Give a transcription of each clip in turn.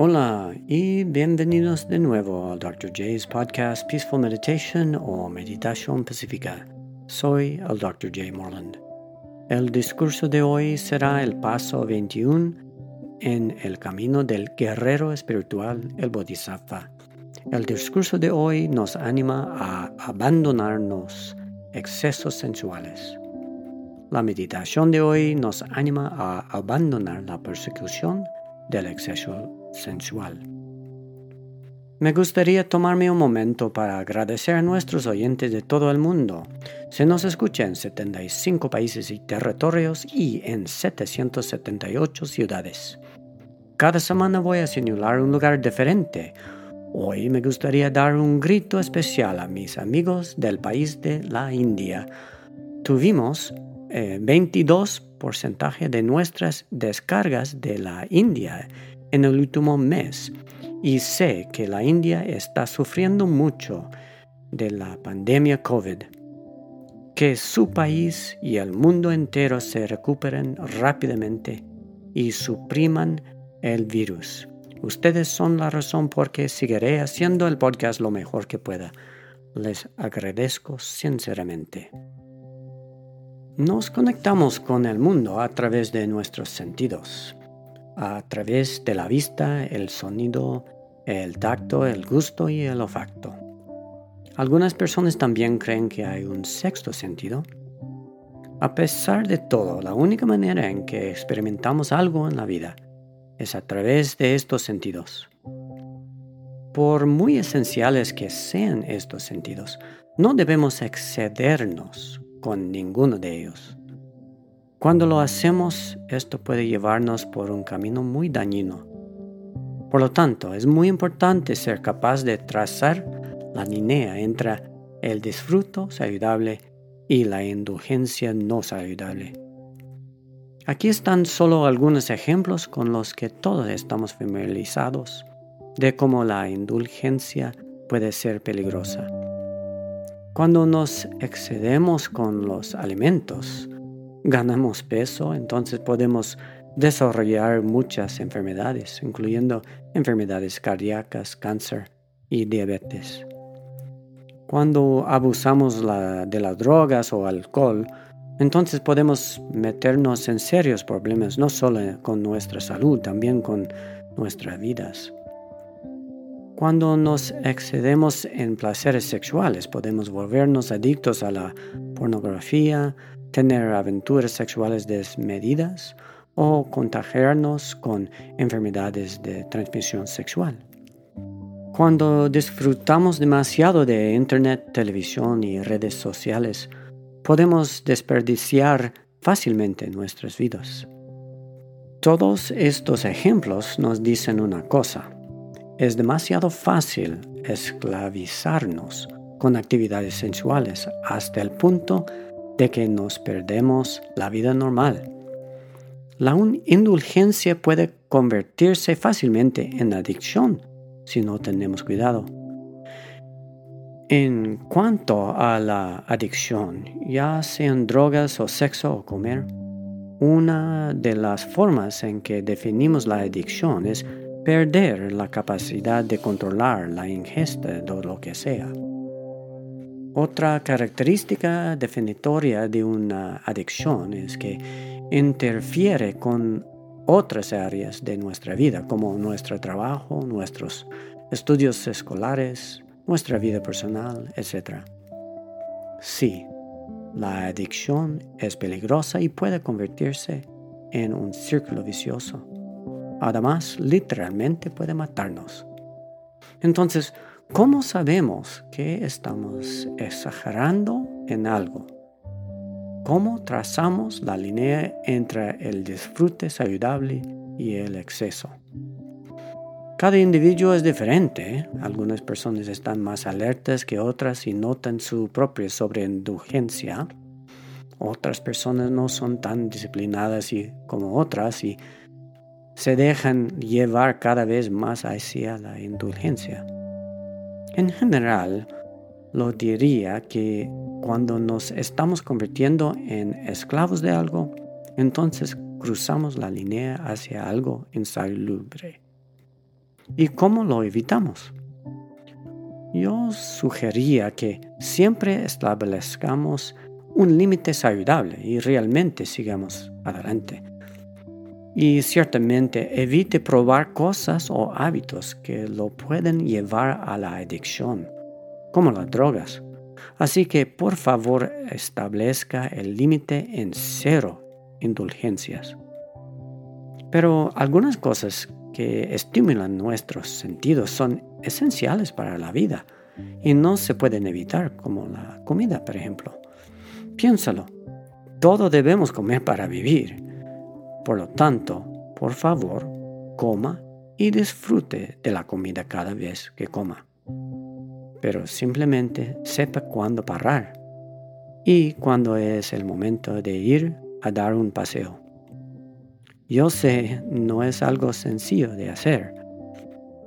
Hola y bienvenidos de nuevo al Dr. J's podcast Peaceful Meditation o Meditación Pacífica. Soy el Dr. J. Morland. El discurso de hoy será el paso 21 en el camino del guerrero espiritual, el Bodhisattva. El discurso de hoy nos anima a abandonarnos excesos sensuales. La meditación de hoy nos anima a abandonar la persecución del exceso sensual. Me gustaría tomarme un momento para agradecer a nuestros oyentes de todo el mundo. Se nos escucha en 75 países y territorios y en 778 ciudades. Cada semana voy a señalar un lugar diferente. Hoy me gustaría dar un grito especial a mis amigos del país de la India. Tuvimos 22% eh, de nuestras descargas de la India en el último mes y sé que la India está sufriendo mucho de la pandemia COVID. Que su país y el mundo entero se recuperen rápidamente y supriman el virus. Ustedes son la razón por que seguiré haciendo el podcast lo mejor que pueda. Les agradezco sinceramente. Nos conectamos con el mundo a través de nuestros sentidos a través de la vista, el sonido, el tacto, el gusto y el olfacto. Algunas personas también creen que hay un sexto sentido. A pesar de todo, la única manera en que experimentamos algo en la vida es a través de estos sentidos. Por muy esenciales que sean estos sentidos, no debemos excedernos con ninguno de ellos. Cuando lo hacemos, esto puede llevarnos por un camino muy dañino. Por lo tanto, es muy importante ser capaz de trazar la línea entre el disfruto saludable y la indulgencia no saludable. Aquí están solo algunos ejemplos con los que todos estamos familiarizados de cómo la indulgencia puede ser peligrosa. Cuando nos excedemos con los alimentos, ganamos peso, entonces podemos desarrollar muchas enfermedades, incluyendo enfermedades cardíacas, cáncer y diabetes. Cuando abusamos de las drogas o alcohol, entonces podemos meternos en serios problemas, no solo con nuestra salud, también con nuestras vidas. Cuando nos excedemos en placeres sexuales, podemos volvernos adictos a la pornografía, tener aventuras sexuales desmedidas o contagiarnos con enfermedades de transmisión sexual. Cuando disfrutamos demasiado de Internet, televisión y redes sociales, podemos desperdiciar fácilmente nuestras vidas. Todos estos ejemplos nos dicen una cosa. Es demasiado fácil esclavizarnos con actividades sensuales hasta el punto de que nos perdemos la vida normal. La indulgencia puede convertirse fácilmente en adicción si no tenemos cuidado. En cuanto a la adicción, ya sean drogas o sexo o comer, una de las formas en que definimos la adicción es perder la capacidad de controlar la ingesta de lo que sea. Otra característica definitoria de una adicción es que interfiere con otras áreas de nuestra vida, como nuestro trabajo, nuestros estudios escolares, nuestra vida personal, etc. Sí, la adicción es peligrosa y puede convertirse en un círculo vicioso. Además, literalmente puede matarnos. Entonces, ¿Cómo sabemos que estamos exagerando en algo? ¿Cómo trazamos la línea entre el disfrute saludable y el exceso? Cada individuo es diferente. Algunas personas están más alertas que otras y notan su propia sobreindulgencia. Otras personas no son tan disciplinadas como otras y se dejan llevar cada vez más hacia la indulgencia. En general, lo diría que cuando nos estamos convirtiendo en esclavos de algo, entonces cruzamos la línea hacia algo insalubre. ¿Y cómo lo evitamos? Yo sugería que siempre establezcamos un límite saludable y realmente sigamos adelante. Y ciertamente evite probar cosas o hábitos que lo pueden llevar a la adicción, como las drogas. Así que por favor establezca el límite en cero indulgencias. Pero algunas cosas que estimulan nuestros sentidos son esenciales para la vida y no se pueden evitar, como la comida, por ejemplo. Piénsalo, todo debemos comer para vivir. Por lo tanto, por favor, coma y disfrute de la comida cada vez que coma. Pero simplemente sepa cuándo parar y cuándo es el momento de ir a dar un paseo. Yo sé, no es algo sencillo de hacer,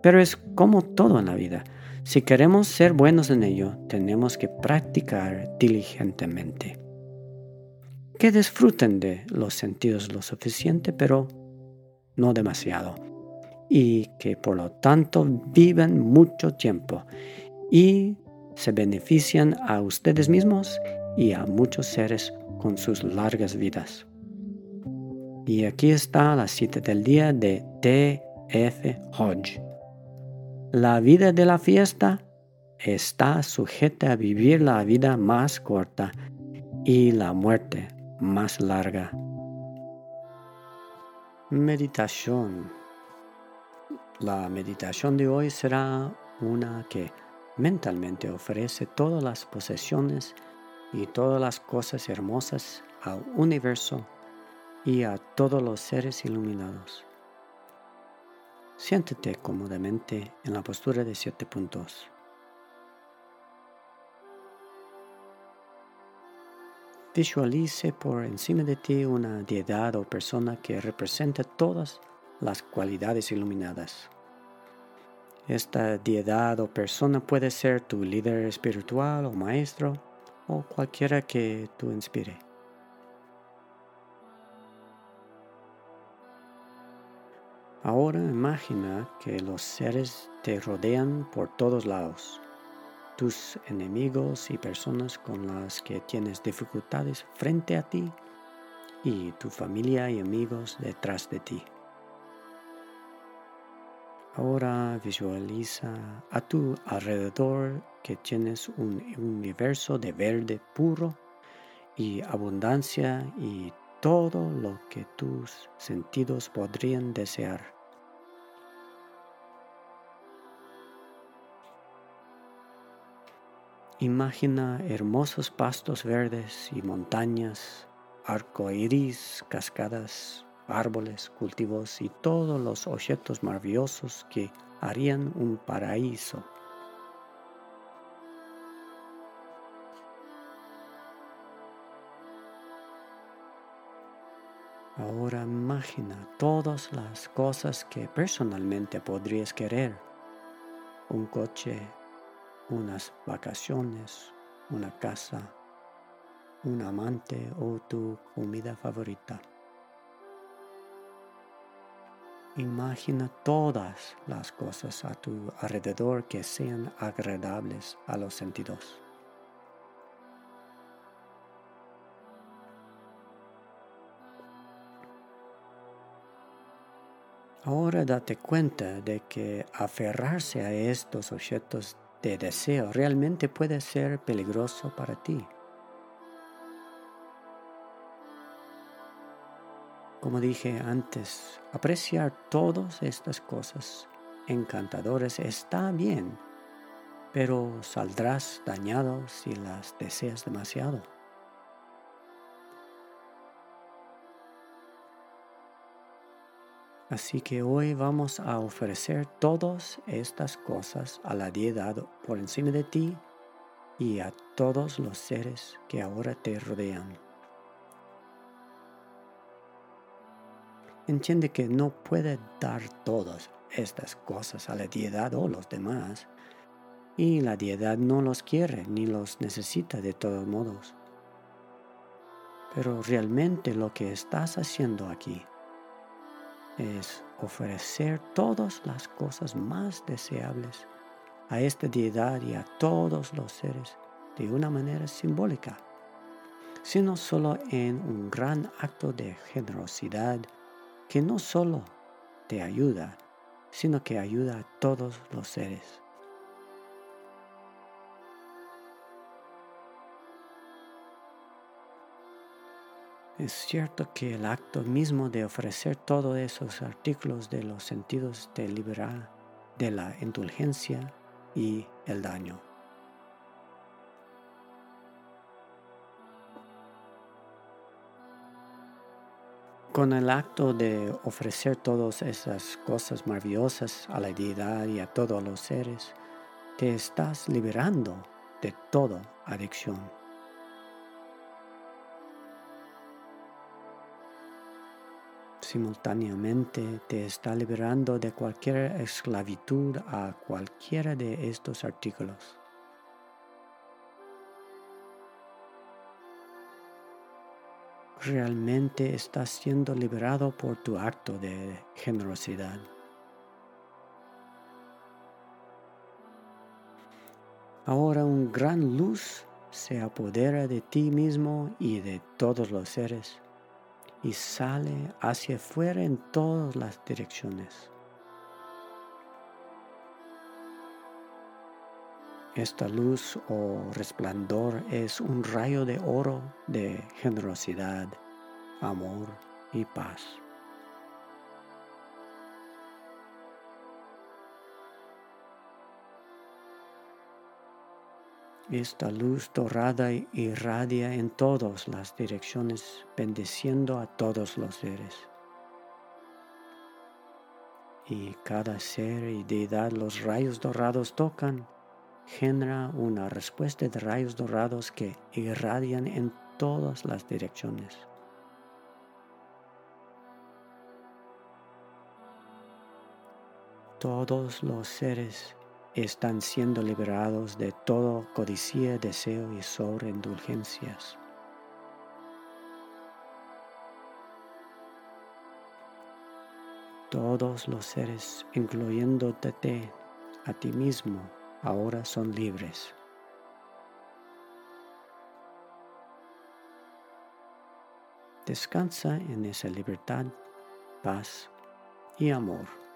pero es como todo en la vida. Si queremos ser buenos en ello, tenemos que practicar diligentemente. Que disfruten de los sentidos lo suficiente, pero no demasiado. Y que por lo tanto vivan mucho tiempo y se benefician a ustedes mismos y a muchos seres con sus largas vidas. Y aquí está la cita del día de T.F. Hodge. La vida de la fiesta está sujeta a vivir la vida más corta y la muerte más larga. Meditación. La meditación de hoy será una que mentalmente ofrece todas las posesiones y todas las cosas hermosas al universo y a todos los seres iluminados. Siéntete cómodamente en la postura de siete puntos. Visualice por encima de ti una deidad o persona que represente todas las cualidades iluminadas. Esta deidad o persona puede ser tu líder espiritual o maestro o cualquiera que tú inspire. Ahora imagina que los seres te rodean por todos lados. Tus enemigos y personas con las que tienes dificultades frente a ti y tu familia y amigos detrás de ti. Ahora visualiza a tu alrededor que tienes un universo de verde puro y abundancia y todo lo que tus sentidos podrían desear. Imagina hermosos pastos verdes y montañas, arcoíris, cascadas, árboles, cultivos y todos los objetos maravillosos que harían un paraíso. Ahora imagina todas las cosas que personalmente podrías querer. Un coche, unas vacaciones, una casa, un amante o tu comida favorita. Imagina todas las cosas a tu alrededor que sean agradables a los sentidos. Ahora date cuenta de que aferrarse a estos objetos de deseo realmente puede ser peligroso para ti. Como dije antes, apreciar todas estas cosas encantadoras está bien, pero saldrás dañado si las deseas demasiado. Así que hoy vamos a ofrecer todas estas cosas a la deidad por encima de ti y a todos los seres que ahora te rodean. Entiende que no puede dar todas estas cosas a la deidad o los demás, y la deidad no los quiere ni los necesita de todos modos. Pero realmente lo que estás haciendo aquí es ofrecer todas las cosas más deseables a esta deidad y a todos los seres de una manera simbólica, sino solo en un gran acto de generosidad que no solo te ayuda, sino que ayuda a todos los seres. Es cierto que el acto mismo de ofrecer todos esos artículos de los sentidos te libera de la indulgencia y el daño. Con el acto de ofrecer todas esas cosas maravillosas a la deidad y a todos los seres, te estás liberando de toda adicción. Simultáneamente te está liberando de cualquier esclavitud a cualquiera de estos artículos. Realmente estás siendo liberado por tu acto de generosidad. Ahora un gran luz se apodera de ti mismo y de todos los seres y sale hacia afuera en todas las direcciones. Esta luz o resplandor es un rayo de oro de generosidad, amor y paz. Esta luz dorada irradia en todas las direcciones, bendeciendo a todos los seres. Y cada ser y deidad los rayos dorados tocan, genera una respuesta de rayos dorados que irradian en todas las direcciones. Todos los seres están siendo liberados de todo codicia, deseo y sobreindulgencias. Todos los seres, incluyéndote a ti mismo, ahora son libres. Descansa en esa libertad, paz y amor.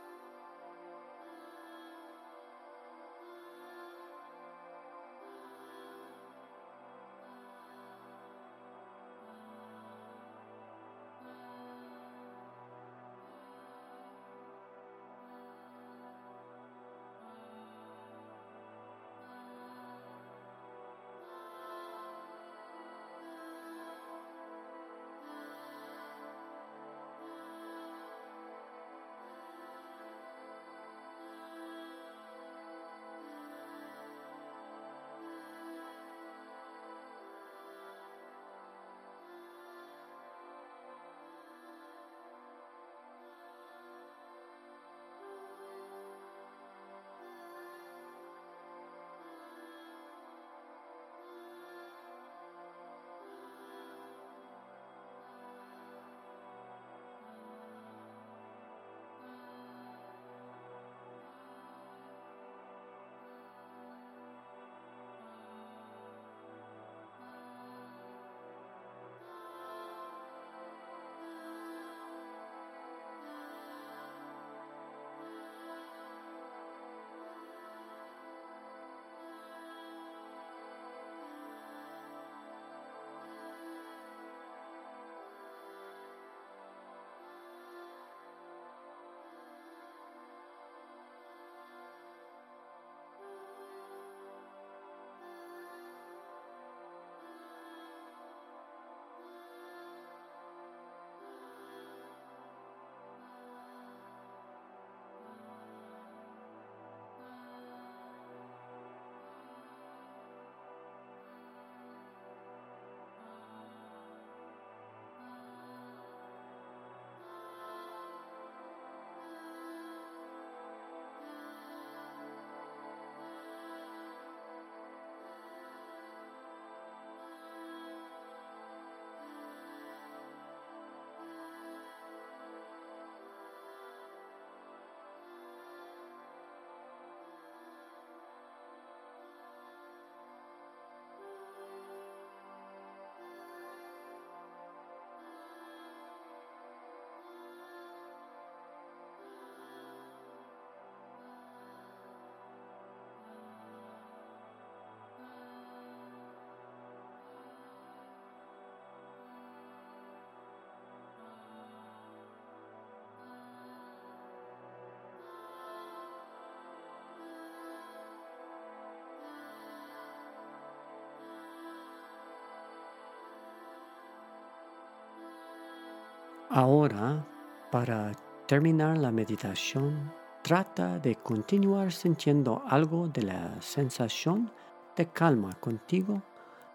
Ahora, para terminar la meditación, trata de continuar sintiendo algo de la sensación de calma contigo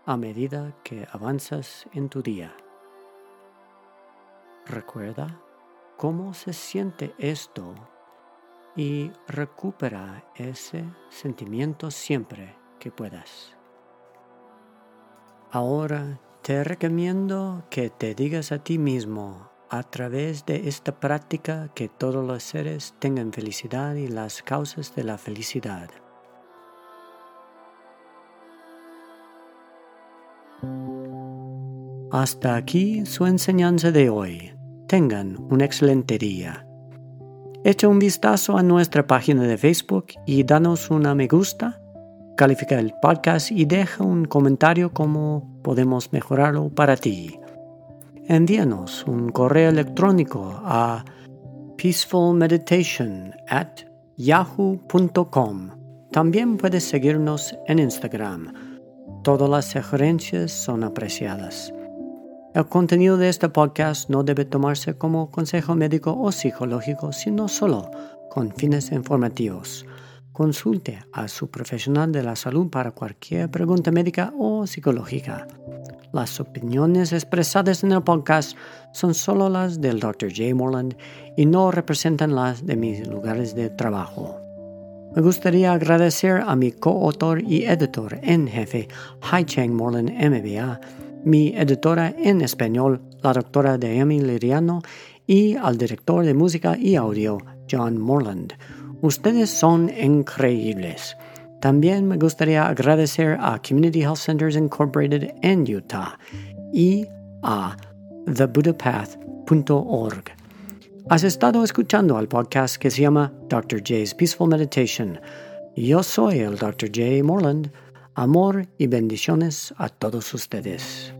a medida que avanzas en tu día. Recuerda cómo se siente esto y recupera ese sentimiento siempre que puedas. Ahora te recomiendo que te digas a ti mismo a través de esta práctica que todos los seres tengan felicidad y las causas de la felicidad. Hasta aquí su enseñanza de hoy. Tengan un excelente día. Echa un vistazo a nuestra página de Facebook y danos una me gusta, califica el podcast y deja un comentario cómo podemos mejorarlo para ti envíanos un correo electrónico a peacefulmeditation at yahoo.com. También puedes seguirnos en Instagram. Todas las sugerencias son apreciadas. El contenido de este podcast no debe tomarse como consejo médico o psicológico, sino solo con fines informativos. Consulte a su profesional de la salud para cualquier pregunta médica o psicológica. Las opiniones expresadas en el podcast son solo las del Dr. J. Morland y no representan las de mis lugares de trabajo. Me gustaría agradecer a mi coautor y editor en jefe, Hai Cheng Morland MBA, mi editora en español, la doctora Amy Liriano, y al director de música y audio, John Morland. Ustedes son increíbles. También me gustaría agradecer a Community Health Centers Incorporated en Utah y a thebuddhapath.org. Has estado escuchando al podcast que se llama Dr. J's Peaceful Meditation. Yo soy el Dr. J. Morland. Amor y bendiciones a todos ustedes.